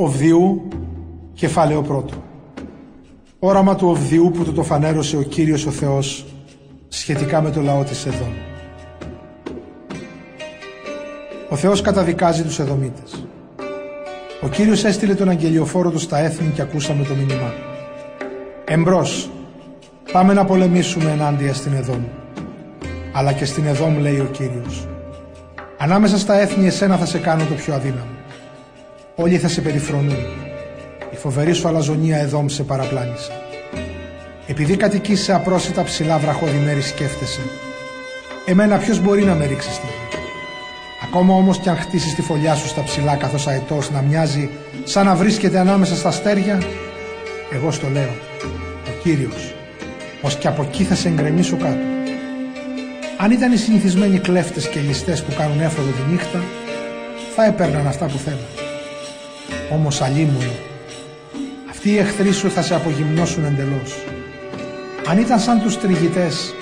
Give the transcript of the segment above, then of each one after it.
Οβδίου, κεφάλαιο πρώτο. Όραμα του Οβδιού που του το φανέρωσε ο Κύριος ο Θεός σχετικά με το λαό της Εδών. Ο Θεός καταδικάζει τους Εδωμίτες. Ο Κύριος έστειλε τον αγγελιοφόρο του στα έθνη και ακούσαμε το μήνυμά. Εμπρός, πάμε να πολεμήσουμε ενάντια στην Εδόμ. Αλλά και στην Εδόμ λέει ο Κύριος. Ανάμεσα στα έθνη εσένα θα σε κάνω το πιο αδύναμο. Όλοι θα σε περιφρονούν. Η φοβερή σου αλαζονία εδώ σε παραπλάνησε. Επειδή κατοικείς σε απρόσιτα ψηλά βραχώδη μέρη σκέφτεσαι. Εμένα ποιος μπορεί να με ρίξει στη γη; Ακόμα όμως κι αν χτίσεις τη φωλιά σου στα ψηλά καθώς αετός να μοιάζει σαν να βρίσκεται ανάμεσα στα αστέρια, εγώ στο λέω, ο Κύριος, πως και από εκεί θα σε εγκρεμίσω κάτω. Αν ήταν οι συνηθισμένοι κλέφτες και ληστές που κάνουν έφοδο τη νύχτα, θα έπαιρναν αυτά που θέλουν. Όμως αλίμονο, αυτοί οι εχθροί σου θα σε απογυμνώσουν εντελώς. Αν ήταν σαν τους τριγητές,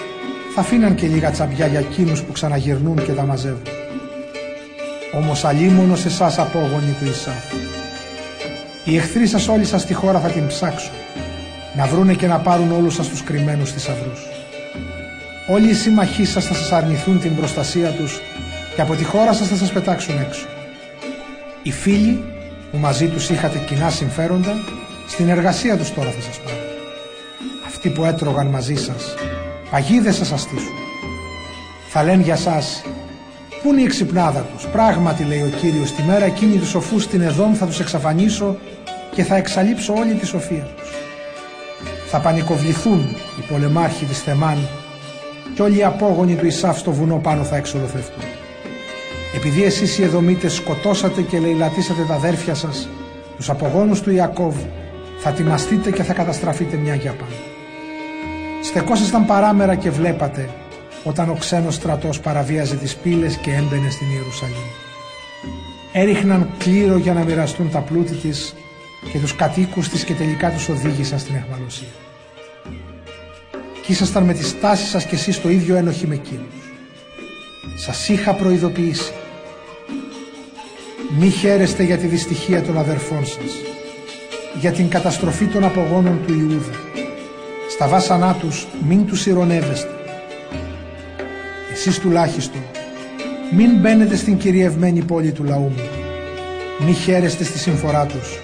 θα αφήναν και λίγα τσαμπιά για εκείνους που ξαναγυρνούν και τα μαζεύουν. Όμως αλίμονο σε εσάς απόγονοι του Ισάφ. Οι εχθροί σας όλοι σας στη χώρα θα την ψάξουν, να βρούνε και να πάρουν όλους σας τους κρυμμένους θησαυρούς. Όλοι οι σύμμαχοί σας θα σας αρνηθούν την προστασία τους και από τη χώρα σας θα σας πετάξουν έξω. Οι φίλοι που μαζί τους είχατε κοινά συμφέροντα, στην εργασία τους τώρα θα σας πάρουν. Αυτοί που έτρωγαν μαζί σας, παγίδες θα σας στήσουν. Θα λένε για σας, πού είναι η εξυπνάδα τους; Πράγματι λέει ο Κύριος, τη μέρα εκείνη τους σοφούς στην Εδόμ θα τους εξαφανίσω και θα εξαλείψω όλη τη σοφία τους. Θα πανικοβληθούν οι πολεμάρχοι της Θεμάν και όλοι οι απόγονοι του Ισάφ στο βουνό πάνω θα εξολοθρευτούν. Επειδή εσείς οι Εδωμίτες σκοτώσατε και λαιλατίσατε τα αδέρφια σας, τους απογόνους του Ιακώβ, θα τιμαστείτε και θα καταστραφείτε μια για πάντα. Στεκόσασταν παράμερα και βλέπατε όταν ο ξένος στρατός παραβίαζε τις πύλες και έμπαινε στην Ιερουσαλήμ. Έριχναν κλήρο για να μοιραστούν τα πλούτη της και τους κατοίκους της και τελικά τους οδήγησαν στην εχμαλωσία. Κι ήσασταν με τις τάσεις σας και εσείς το ίδιο ένοχοι με εκείνους. Σας είχα προειδοποιήσει μη χαίρεστε για τη δυστυχία των αδερφών σας, για την καταστροφή των απογόνων του Ιούδα. Στα βάσανά τους μην τους ηρωνεύεστε. Εσείς τουλάχιστον μην μπαίνετε στην κυριευμένη πόλη του λαού μου. Μη χαίρεστε στη συμφορά τους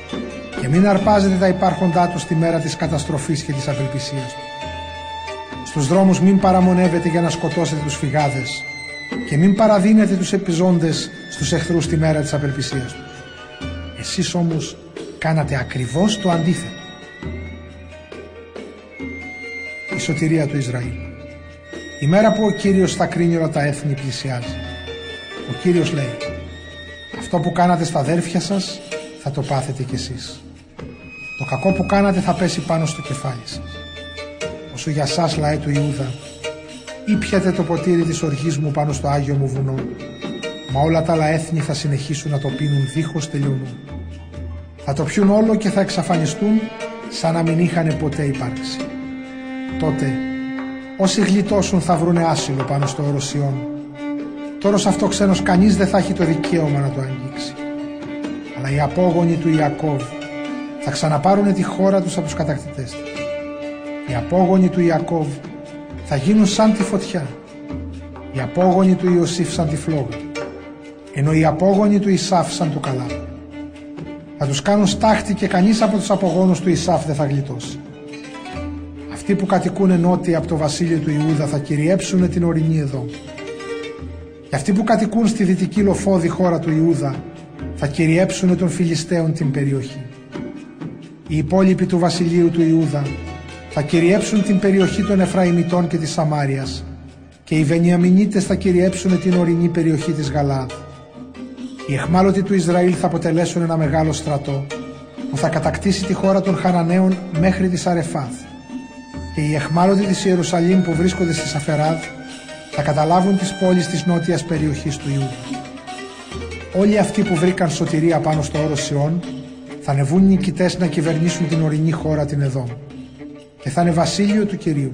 και μην αρπάζετε τα υπάρχοντά τους τη μέρα της καταστροφής και της απελπισίας τους. Στους δρόμους μην παραμονεύετε για να σκοτώσετε τους φυγάδες και μην παραδίνετε τους επιζώντες στους εχθρούς τη μέρα της απελπισίας τους. Εσείς όμως κάνατε ακριβώς το αντίθετο. Η σωτηρία του Ισραήλ. Η μέρα που ο Κύριος θα κρίνει όλα τα έθνη πλησιάζει. Ο Κύριος λέει «Αυτό που κάνατε στα αδέρφια σας θα το πάθετε κι εσείς. Το κακό που κάνατε θα πέσει πάνω στο κεφάλι σας. Όσο για σας λαέ του Ιούδα ήπιατε το ποτήρι της οργής μου πάνω στο Άγιο μου βουνό μα όλα τα άλλα έθνη θα συνεχίσουν να το πίνουν δίχως τελειώνουν. Θα το πιούν όλο και θα εξαφανιστούν σαν να μην είχαν ποτέ υπάρξει. Τότε όσοι γλιτώσουν θα βρούνε άσυλο πάνω στο οροσιόν. Τώρα σε αυτό ξένος κανείς δεν θα έχει το δικαίωμα να το αγγίξει. Αλλά οι απόγονοι του Ιακώβ θα ξαναπάρουν τη χώρα τους από τους κατακτητές τους. Οι απόγονοι του Ιακώβ θα γίνουν σαν τη φωτιά. Οι απόγονοι του Ιωσήφ σαν τη φλόγα. Ενώ οι απόγονοι του Ισάφ σαν το καλά. Θα τους κάνουν στάχτη και κανείς από τους απογόνους του Ισάφ δεν θα γλιτώσει. Αυτοί που κατοικούν νότια από το βασίλειο του Ιούδα θα κυριέψουν την ορεινή εδώ. Και αυτοί που κατοικούν στη δυτική λοφόδη χώρα του Ιούδα θα κυριέψουν των Φιλιστέων την περιοχή. Οι υπόλοιποι του βασιλείου του Ιούδα θα κυριέψουν την περιοχή των Εφραημιτών και της Σαμάριας και οι Βενιαμινίτες θα κυριέψουν την ορεινή περιοχή της Γαλάδ. Οι εχμάλωτοι του Ισραήλ θα αποτελέσουν ένα μεγάλο στρατό που θα κατακτήσει τη χώρα των Χαναναίων μέχρι της Σαρεφάθ και οι εχμάλωτοι της Ιερουσαλήμ που βρίσκονται στη Σαφεράδ θα καταλάβουν τις πόλεις της νότιας περιοχής του Ιούδα. Όλοι αυτοί που βρήκαν σωτηρία πάνω στο όρος Σιών θα ανεβούν νικητές να κυβερνήσουν την ορεινή χώρα την Εδόμ και θα είναι βασίλειο του Κυρίου.